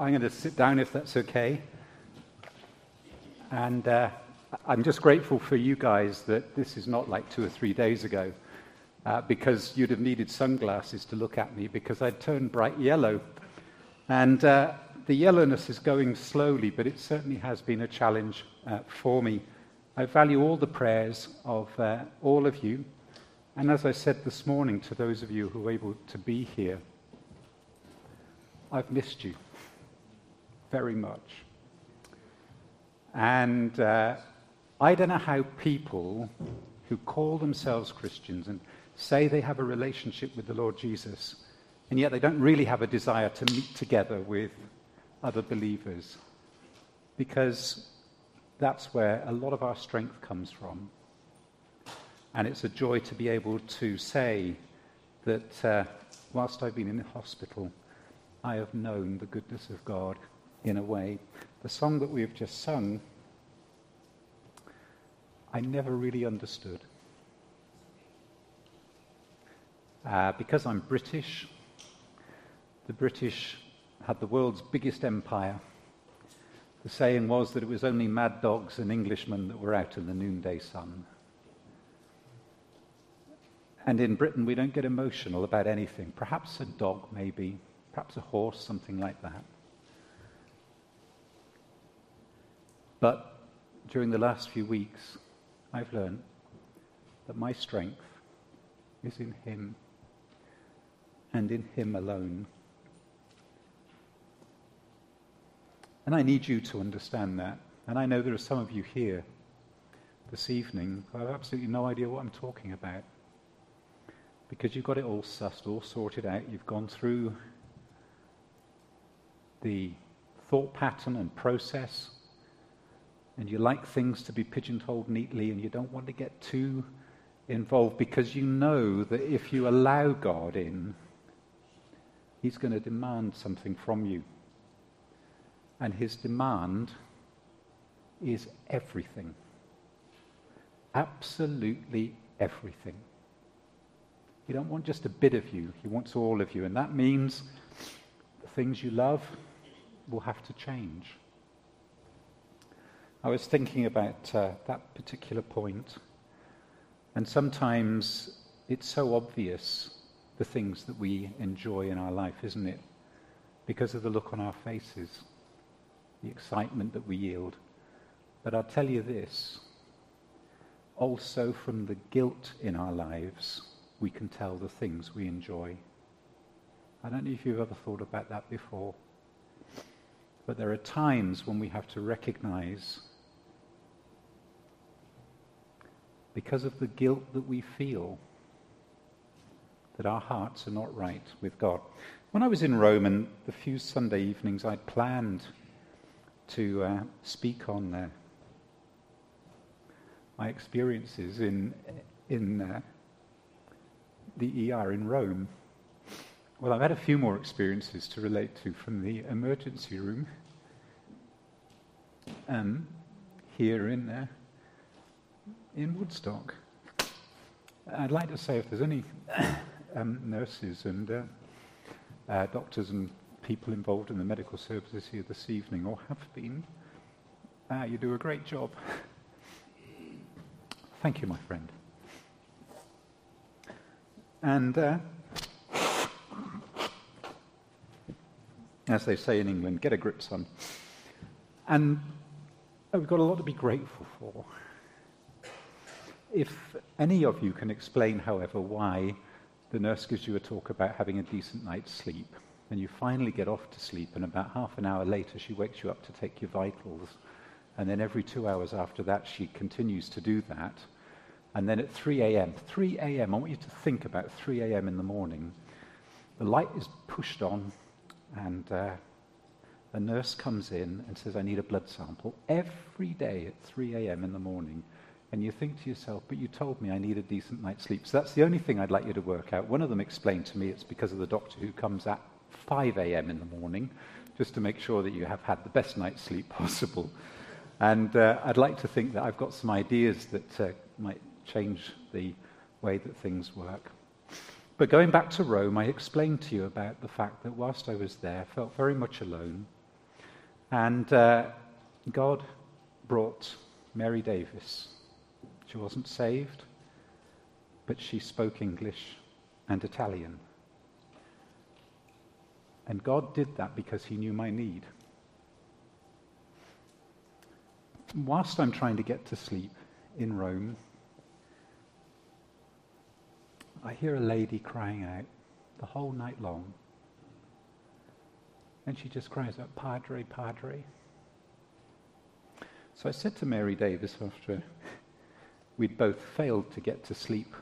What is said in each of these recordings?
I'm going to sit down if that's okay. And uh, I'm just grateful for you guys that this is not like two or three days ago, uh, because you'd have needed sunglasses to look at me because I'd turned bright yellow. And uh, the yellowness is going slowly, but it certainly has been a challenge uh, for me. I value all the prayers of uh, all of you. And as I said this morning to those of you who were able to be here, I've missed you very much. And uh, I don't know how people who call themselves Christians and say they have a relationship with the Lord Jesus, and yet they don't really have a desire to meet together with other believers, because that's where a lot of our strength comes from. And it's a joy to be able to say that uh, whilst I've been in the hospital, I have known the goodness of God in a way. The song that we have just sung, I never really understood. Uh, because I'm British, the British had the world's biggest empire. The saying was that it was only mad dogs and Englishmen that were out in the noonday sun. And in Britain, we don't get emotional about anything. Perhaps a dog, maybe. Perhaps a horse, something like that. But during the last few weeks, I've learned that my strength is in Him and in Him alone. And I need you to understand that. And I know there are some of you here this evening who have absolutely no idea what I'm talking about. Because you've got it all sussed, all sorted out. You've gone through the thought pattern and process and you like things to be pigeonholed neatly, and you don't want to get too involved because you know that if you allow God in, He's going to demand something from you. And His demand is everything. Absolutely everything. He don't want just a bit of you, He wants all of you. And that means the things you love will have to change. I was thinking about uh, that particular point, and sometimes it's so obvious the things that we enjoy in our life, isn't it? Because of the look on our faces, the excitement that we yield. But I'll tell you this also from the guilt in our lives, we can tell the things we enjoy. I don't know if you've ever thought about that before. But there are times when we have to recognize because of the guilt that we feel that our hearts are not right with God. When I was in Rome and the few Sunday evenings I'd planned to uh, speak on uh, my experiences in, in uh, the ER in Rome. Well, I've had a few more experiences to relate to from the emergency room um, here in uh, in Woodstock. I'd like to say if there's any um, nurses and uh, uh, doctors and people involved in the medical services here this evening or have been, uh, you do a great job. Thank you, my friend. And uh, as they say in England, get a grip, son. And we've got a lot to be grateful for. If any of you can explain, however, why the nurse gives you a talk about having a decent night's sleep, and you finally get off to sleep, and about half an hour later she wakes you up to take your vitals, and then every two hours after that she continues to do that, and then at 3 a.m., 3 a.m., I want you to think about 3 a.m. in the morning, the light is pushed on, and uh, a nurse comes in and says, I need a blood sample every day at 3 a.m. in the morning and you think to yourself, but you told me I need a decent night's sleep. So that's the only thing I'd like you to work out. One of them explained to me it's because of the doctor who comes at 5 a.m. in the morning just to make sure that you have had the best night's sleep possible. And uh, I'd like to think that I've got some ideas that uh, might change the way that things work. But going back to Rome, I explained to you about the fact that whilst I was there, I felt very much alone. And uh, God brought Mary Davis. She wasn't saved, but she spoke English and Italian. And God did that because He knew my need. Whilst I'm trying to get to sleep in Rome, I hear a lady crying out the whole night long. And she just cries out, Padre, Padre. So I said to Mary Davis after we'd both failed to get to sleep,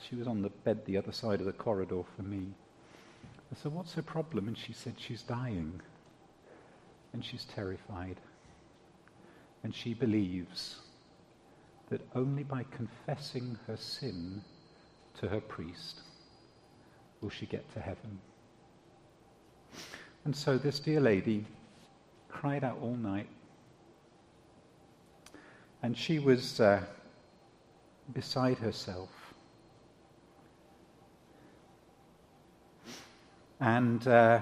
she was on the bed the other side of the corridor for me. I said, What's her problem? And she said, She's dying. And she's terrified. And she believes that only by confessing her sin to her priest will she get to heaven. And so this dear lady cried out all night. And she was uh, beside herself. And uh,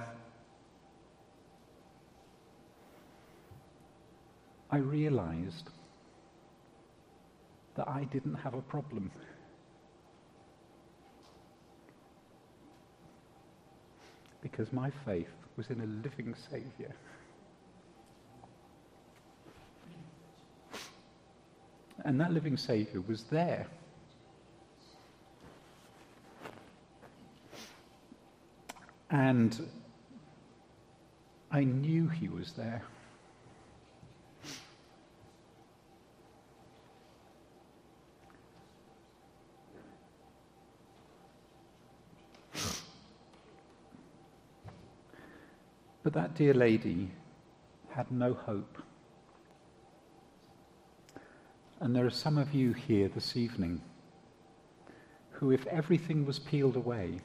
I realized that I didn't have a problem. Because my faith was in a living Saviour. And that living Saviour was there. And I knew he was there. But that dear lady had no hope. And there are some of you here this evening who, if everything was peeled away,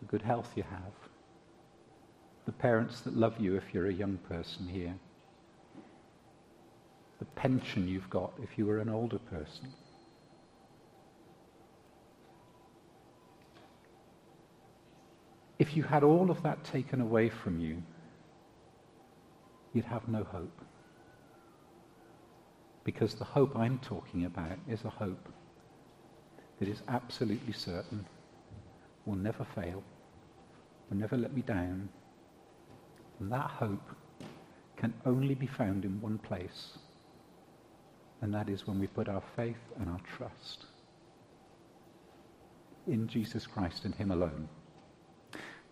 the good health you have, the parents that love you if you're a young person here, the pension you've got if you were an older person, if you had all of that taken away from you, you'd have no hope. Because the hope I'm talking about is a hope that is absolutely certain, will never fail, will never let me down. And that hope can only be found in one place, and that is when we put our faith and our trust in Jesus Christ and Him alone.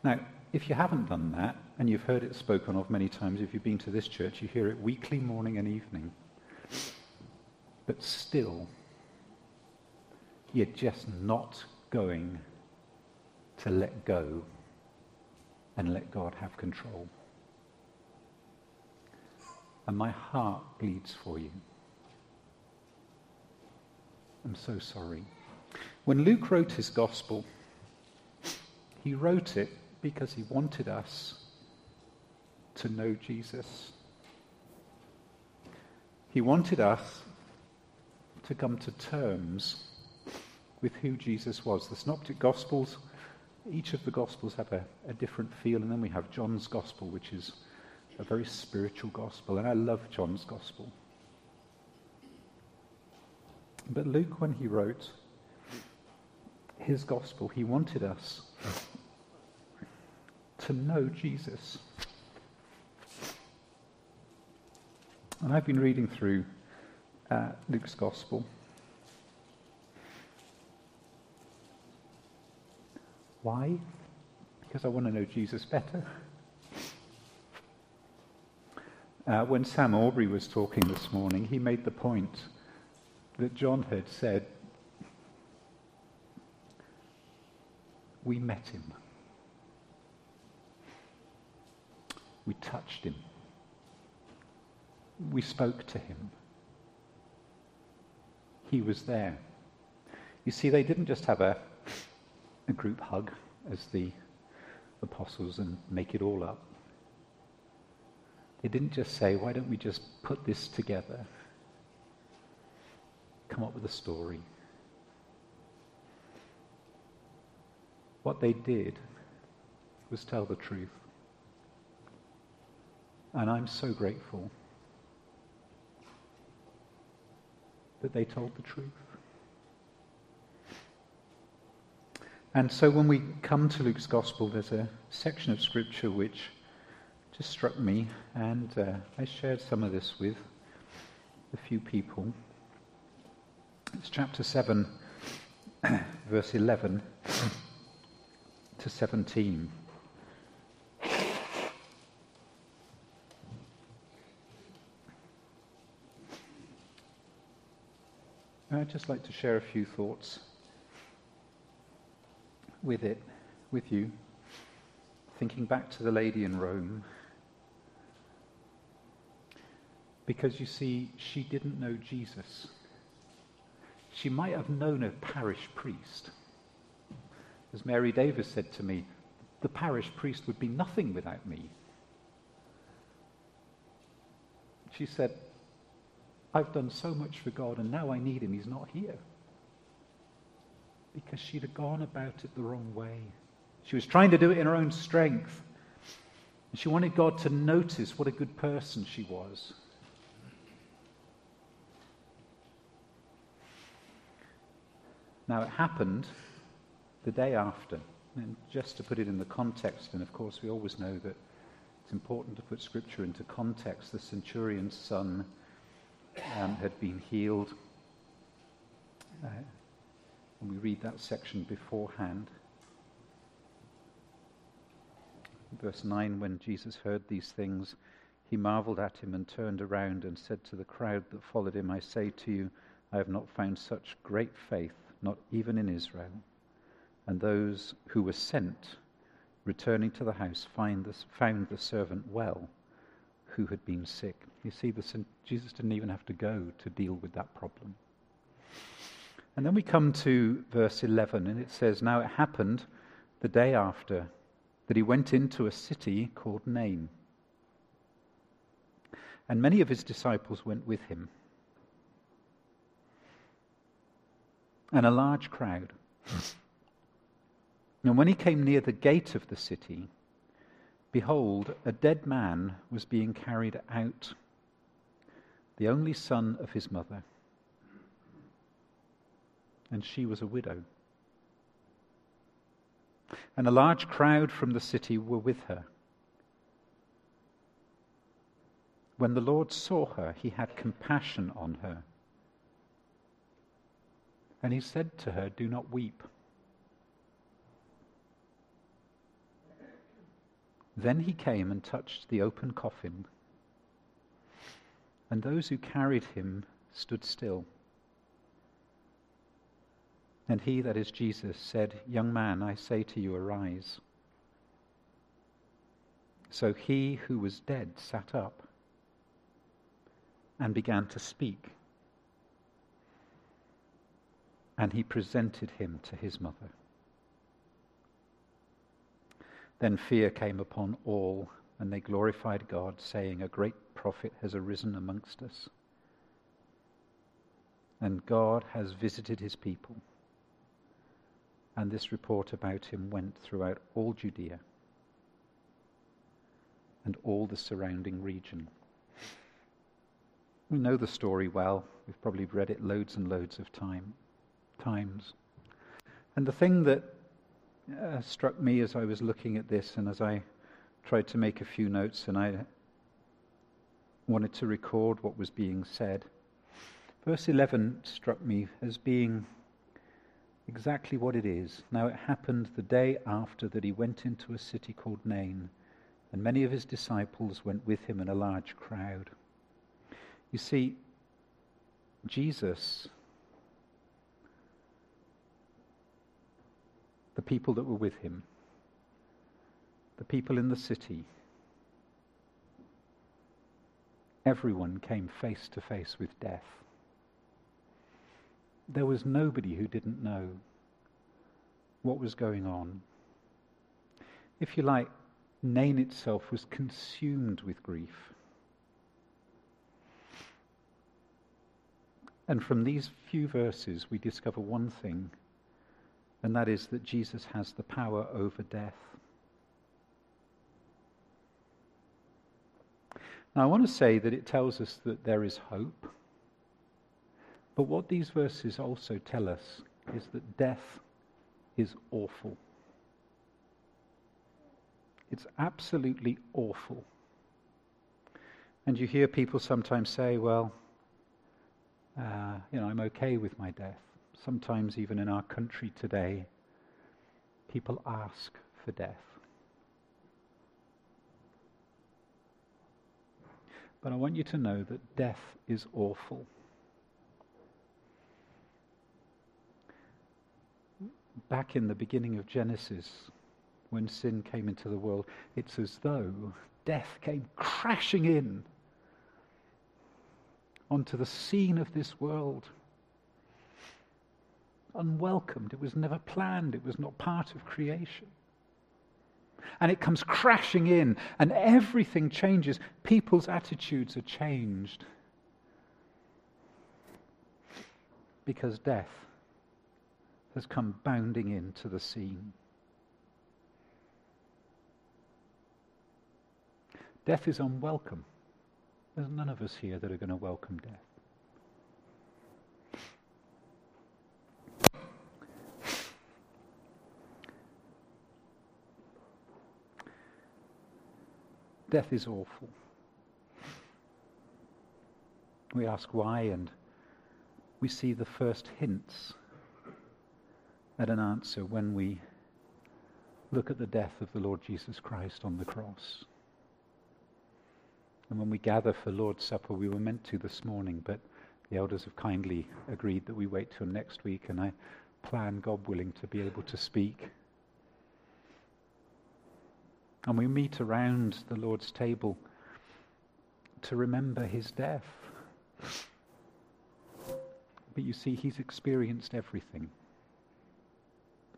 Now, if you haven't done that, and you've heard it spoken of many times, if you've been to this church, you hear it weekly, morning and evening. But still, you're just not going to let go and let God have control. And my heart bleeds for you. I'm so sorry. When Luke wrote his gospel, he wrote it because he wanted us to know Jesus. He wanted us to come to terms with who Jesus was. The Synoptic Gospels, each of the Gospels have a, a different feel, and then we have John's Gospel, which is a very spiritual gospel, and I love John's Gospel. But Luke, when he wrote his Gospel, he wanted us to know Jesus. And I've been reading through uh, Luke's Gospel. Why? Because I want to know Jesus better. Uh, when Sam Aubrey was talking this morning, he made the point that John had said, We met him. We touched him. We spoke to him. He was there. You see, they didn't just have a, a group hug as the apostles and make it all up. They didn't just say, why don't we just put this together? Come up with a story. What they did was tell the truth. And I'm so grateful that they told the truth. And so when we come to Luke's Gospel, there's a section of Scripture which just struck me, and uh, I shared some of this with a few people. It's chapter 7, verse 11 to 17. I'd just like to share a few thoughts with it, with you, thinking back to the lady in Rome. Because you see, she didn't know Jesus. She might have known a parish priest. As Mary Davis said to me, the parish priest would be nothing without me. She said, I've done so much for God and now I need him. He's not here. Because she'd have gone about it the wrong way. She was trying to do it in her own strength. And she wanted God to notice what a good person she was. Now, it happened the day after. And just to put it in the context, and of course, we always know that it's important to put Scripture into context. The centurion's son um, had been healed. Uh, and we read that section beforehand. Verse 9 When Jesus heard these things, he marveled at him and turned around and said to the crowd that followed him, I say to you, I have not found such great faith, not even in Israel. And those who were sent, returning to the house, find this, found the servant well who had been sick. You see, the, Jesus didn't even have to go to deal with that problem. And then we come to verse 11, and it says, Now it happened the day after that he went into a city called Nain. And many of his disciples went with him. And a large crowd. and when he came near the gate of the city, behold, a dead man was being carried out, the only son of his mother and she was a widow. And a large crowd from the city were with her. When the Lord saw her, he had compassion on her. And he said to her, Do not weep. Then he came and touched the open coffin, and those who carried him stood still. And he, that is Jesus, said, Young man, I say to you, arise. So he who was dead sat up and began to speak. And he presented him to his mother. Then fear came upon all, and they glorified God, saying, A great prophet has arisen amongst us. And God has visited his people and this report about him went throughout all Judea and all the surrounding region. We know the story well. We've probably read it loads and loads of time, times. And the thing that uh, struck me as I was looking at this and as I tried to make a few notes and I wanted to record what was being said, verse 11 struck me as being exactly what it is. Now it happened the day after that he went into a city called Nain, and many of his disciples went with him in a large crowd. You see, Jesus, the people that were with him, the people in the city, everyone came face to face with death there was nobody who didn't know what was going on. If you like, Nain itself was consumed with grief. And from these few verses, we discover one thing, and that is that Jesus has the power over death. Now, I want to say that it tells us that there is hope. But what these verses also tell us is that death is awful. It's absolutely awful. And you hear people sometimes say, well, uh, you know, I'm okay with my death. Sometimes, even in our country today, people ask for death. But I want you to know that death is awful. Back in the beginning of Genesis, when sin came into the world, it's as though death came crashing in onto the scene of this world. Unwelcomed. It was never planned. It was not part of creation. And it comes crashing in, and everything changes. People's attitudes are changed. Because death has come bounding into the scene. Death is unwelcome. There's none of us here that are going to welcome death. Death is awful. We ask why, and we see the first hints at an answer when we look at the death of the Lord Jesus Christ on the cross. And when we gather for Lord's Supper, we were meant to this morning, but the elders have kindly agreed that we wait till next week, and I plan, God willing, to be able to speak. And we meet around the Lord's table to remember his death. But you see, he's experienced everything,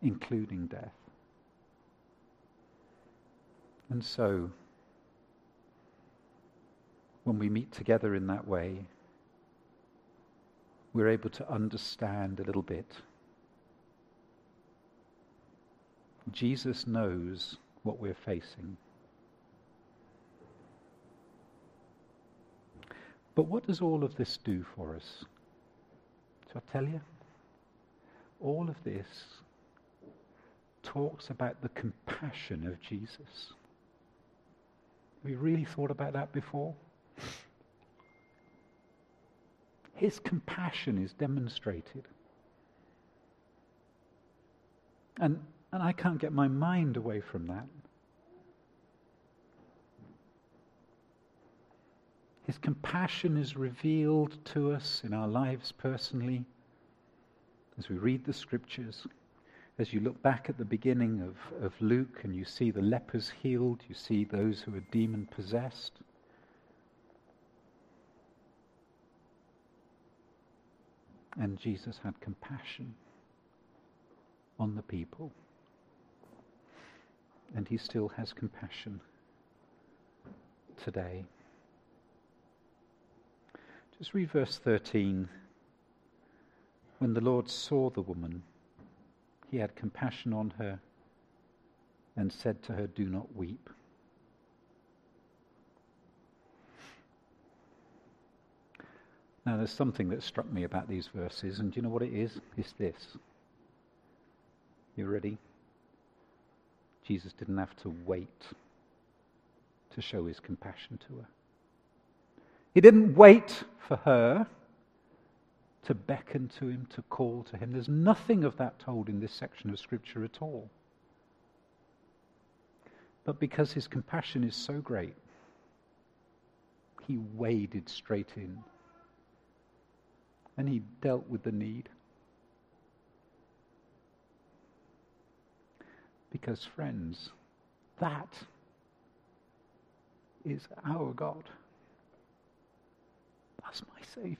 including death. And so, when we meet together in that way, we're able to understand a little bit. Jesus knows what we're facing. But what does all of this do for us? So I tell you, all of this talks about the compassion of Jesus. Have you really thought about that before? His compassion is demonstrated. And, and I can't get my mind away from that. His compassion is revealed to us in our lives personally as we read the scriptures. As you look back at the beginning of, of Luke and you see the lepers healed, you see those who are demon possessed. And Jesus had compassion on the people. And he still has compassion today. Just read verse 13. When the Lord saw the woman, he had compassion on her and said to her, Do not weep. Now, there's something that struck me about these verses, and do you know what it is? It's this. You ready? Jesus didn't have to wait to show his compassion to her. He didn't wait for her to beckon to him, to call to him. There's nothing of that told in this section of Scripture at all. But because his compassion is so great, he waded straight in and he dealt with the need. Because, friends, that is our God. That's my Savior.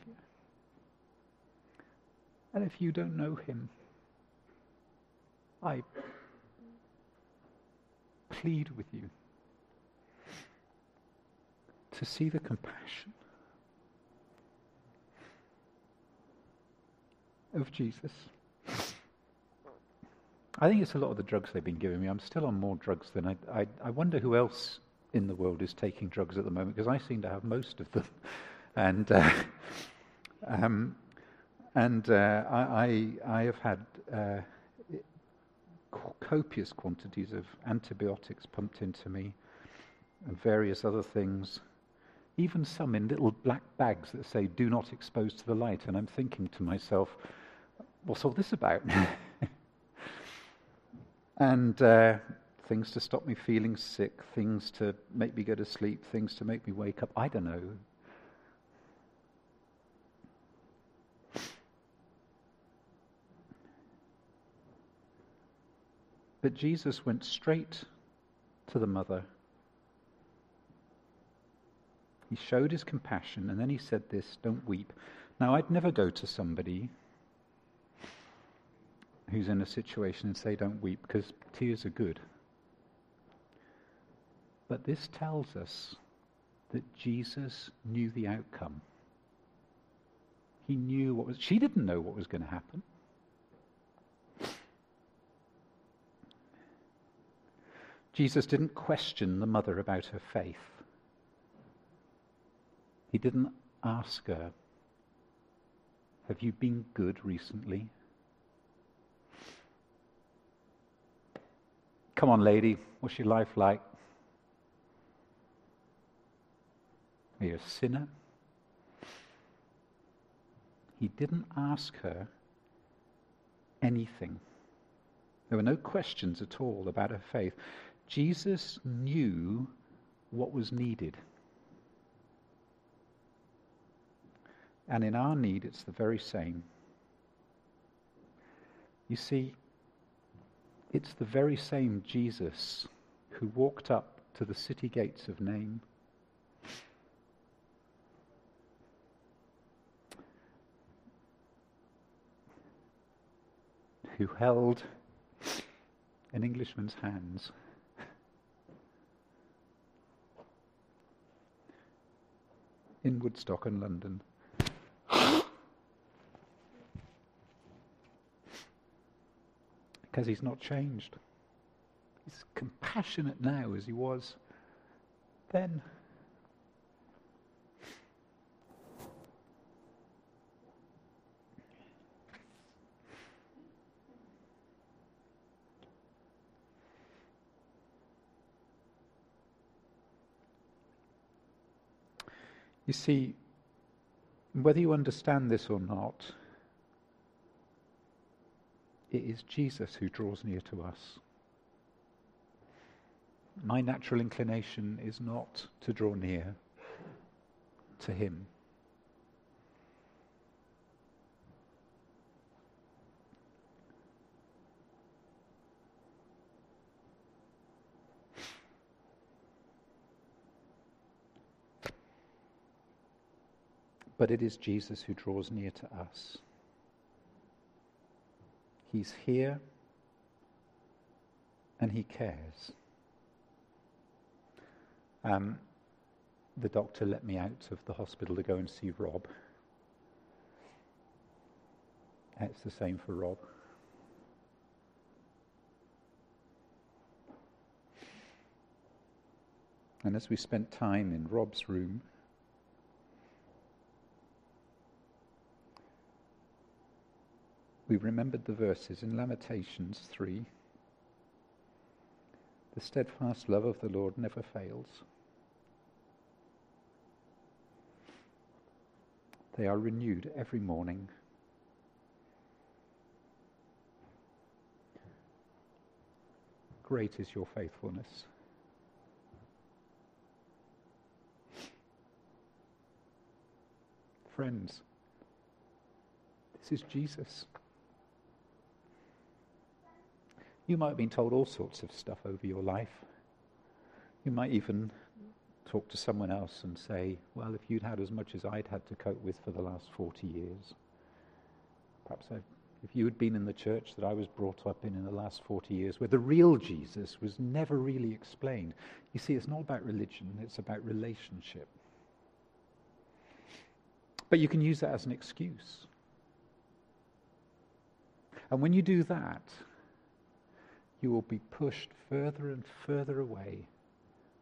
And if you don't know him, I plead with you to see the compassion of Jesus. I think it's a lot of the drugs they've been giving me. I'm still on more drugs than I, I, I wonder who else in the world is taking drugs at the moment because I seem to have most of them. And, uh, um, and uh, I, I, I, have had uh, copious quantities of antibiotics pumped into me and various other things, even some in little black bags that say, do not expose to the light. And I'm thinking to myself, what's all this about? and uh, things to stop me feeling sick, things to make me go to sleep, things to make me wake up. I don't know. But Jesus went straight to the mother. He showed his compassion, and then he said this don't weep. Now, I'd never go to somebody who's in a situation and say, don't weep, because tears are good. But this tells us that Jesus knew the outcome. He knew what was, she didn't know what was going to happen. Jesus didn't question the mother about her faith. He didn't ask her, Have you been good recently? Come on, lady, what's your life like? Are you a sinner? He didn't ask her anything. There were no questions at all about her faith. Jesus knew what was needed. And in our need, it's the very same. You see, it's the very same Jesus who walked up to the city gates of Nain. Who held an Englishman's hands in Woodstock and London. Because he's not changed. He's compassionate now as he was then. You see, whether you understand this or not, it is Jesus who draws near to us. My natural inclination is not to draw near to Him. but it is Jesus who draws near to us. He's here and he cares. Um, the doctor let me out of the hospital to go and see Rob. It's the same for Rob. And as we spent time in Rob's room, we remembered the verses in Lamentations 3. The steadfast love of the Lord never fails. They are renewed every morning. Great is your faithfulness. Friends, this is Jesus. You might have been told all sorts of stuff over your life. You might even talk to someone else and say, Well, if you'd had as much as I'd had to cope with for the last 40 years, perhaps I, if you had been in the church that I was brought up in in the last 40 years, where the real Jesus was never really explained. You see, it's not about religion, it's about relationship. But you can use that as an excuse. And when you do that, you will be pushed further and further away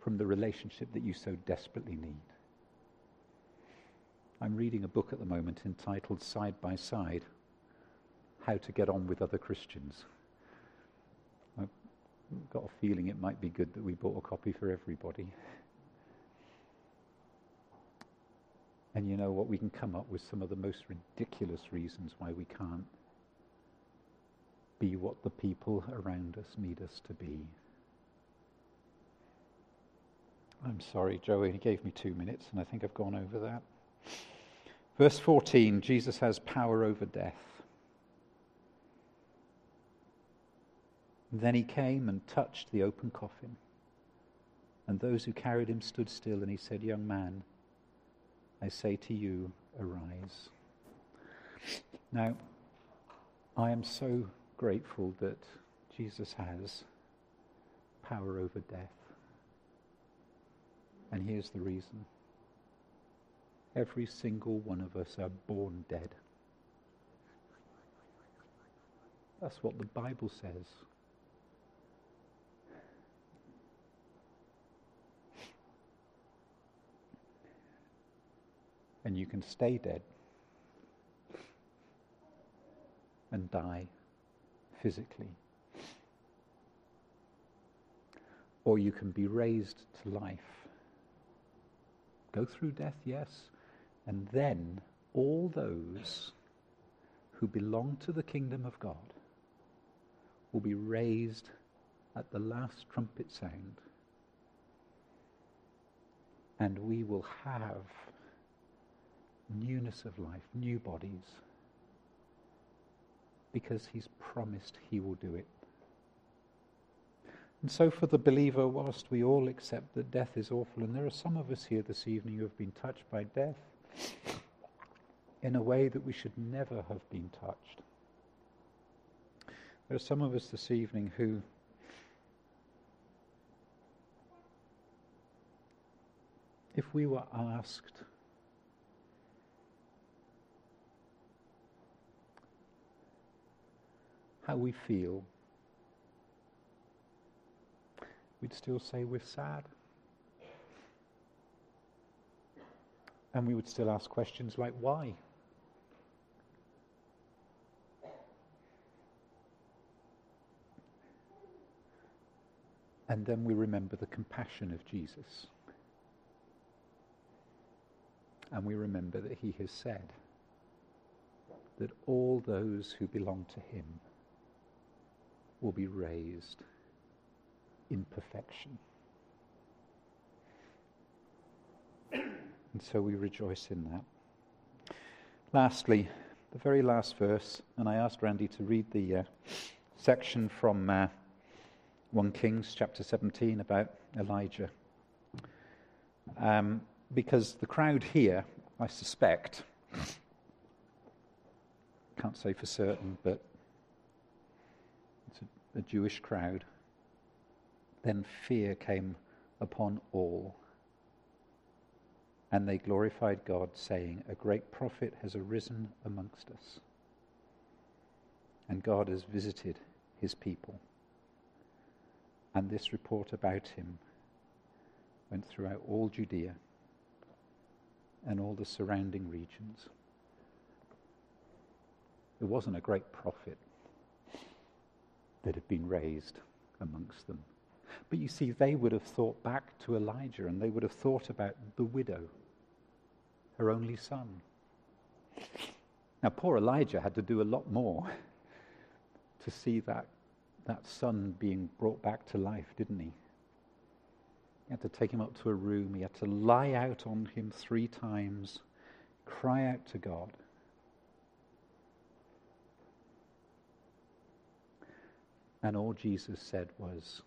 from the relationship that you so desperately need. I'm reading a book at the moment entitled Side by Side How to Get On with Other Christians. I've got a feeling it might be good that we bought a copy for everybody. And you know what? We can come up with some of the most ridiculous reasons why we can't be what the people around us need us to be. I'm sorry, Joey, he gave me two minutes, and I think I've gone over that. Verse 14 Jesus has power over death. then he came and touched the open coffin. And those who carried him stood still, and he said, Young man, I say to you, arise. Now, I am so grateful that Jesus has power over death. And here's the reason every single one of us are born dead. That's what the Bible says. And you can stay dead and die physically. Or you can be raised to life. Go through death, yes, and then all those who belong to the kingdom of God will be raised at the last trumpet sound. And we will have newness of life, new bodies because he's promised he will do it. And so, for the believer, whilst we all accept that death is awful, and there are some of us here this evening who have been touched by death in a way that we should never have been touched. There are some of us this evening who if we were asked how we feel, we'd still say we're sad. And we would still ask questions like, why? And then we remember the compassion of Jesus. And we remember that he has said that all those who belong to him will be raised in perfection. And so we rejoice in that. Lastly, the very last verse, and I asked Randy to read the uh, section from uh, 1 Kings chapter 17 about Elijah. Um, because the crowd here, I suspect, can't say for certain, but a Jewish crowd. Then fear came upon all. And they glorified God, saying, A great prophet has arisen amongst us. And God has visited his people. And this report about him went throughout all Judea and all the surrounding regions. It wasn't a great prophet that had been raised amongst them. But you see, they would have thought back to Elijah and they would have thought about the widow, her only son. Now, poor Elijah had to do a lot more to see that, that son being brought back to life, didn't he? He had to take him up to a room. He had to lie out on him three times, cry out to God. And all Jesus said was,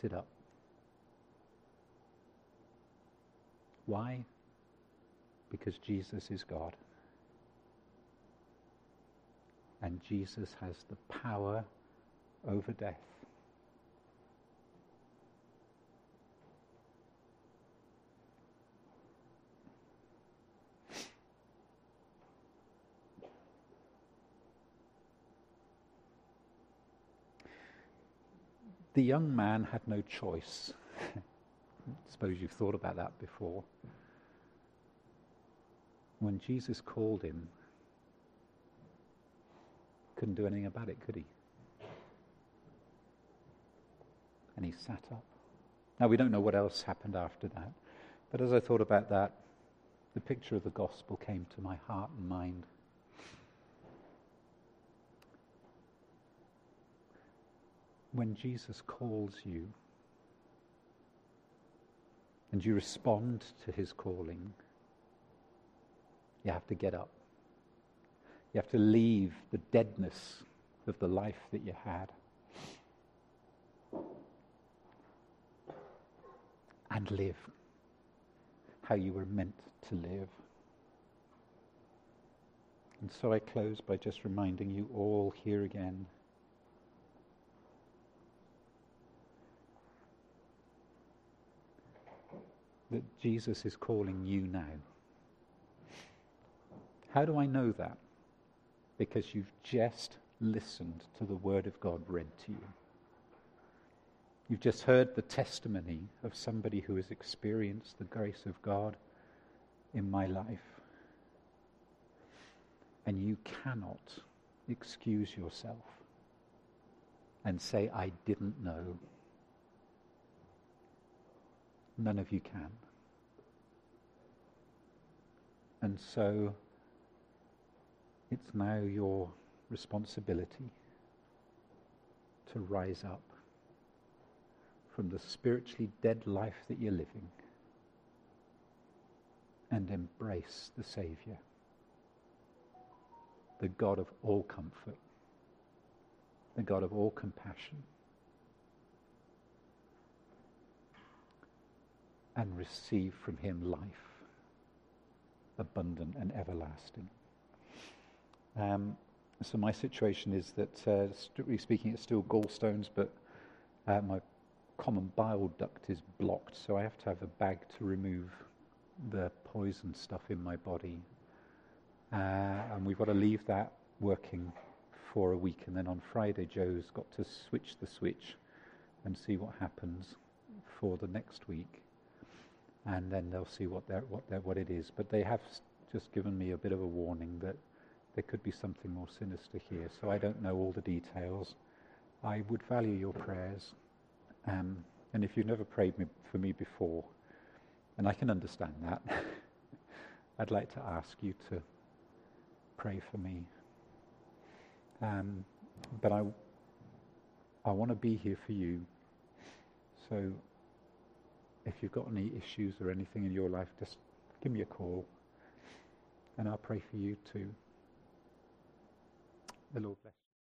Sit up. Why? Because Jesus is God. And Jesus has the power over death. The young man had no choice. Suppose you've thought about that before. When Jesus called him, couldn't do anything about it, could he? And he sat up. Now, we don't know what else happened after that, but as I thought about that, the picture of the gospel came to my heart and mind. When Jesus calls you and you respond to his calling, you have to get up. You have to leave the deadness of the life that you had. And live how you were meant to live. And so I close by just reminding you all here again that Jesus is calling you now. How do I know that? Because you've just listened to the Word of God read to you. You've just heard the testimony of somebody who has experienced the grace of God in my life. And you cannot excuse yourself and say, I didn't know. None of you can. And so it's now your responsibility to rise up from the spiritually dead life that you're living and embrace the Saviour, the God of all comfort, the God of all compassion, and receive from Him life, abundant and everlasting. Um, so my situation is that, uh, strictly speaking, it's still gallstones, but uh, my common bile duct is blocked, so I have to have a bag to remove the poison stuff in my body. Uh, and we've got to leave that working for a week. And then on Friday, Joe's got to switch the switch and see what happens for the next week. And then they'll see what, they're, what, they're, what it is. But they have just given me a bit of a warning that there could be something more sinister here. So I don't know all the details. I would value your prayers. Um, and if you've never prayed me, for me before, and I can understand that. I'd like to ask you to pray for me. Um, but I, I want to be here for you. So if you've got any issues or anything in your life, just give me a call and I'll pray for you too. The Lord bless.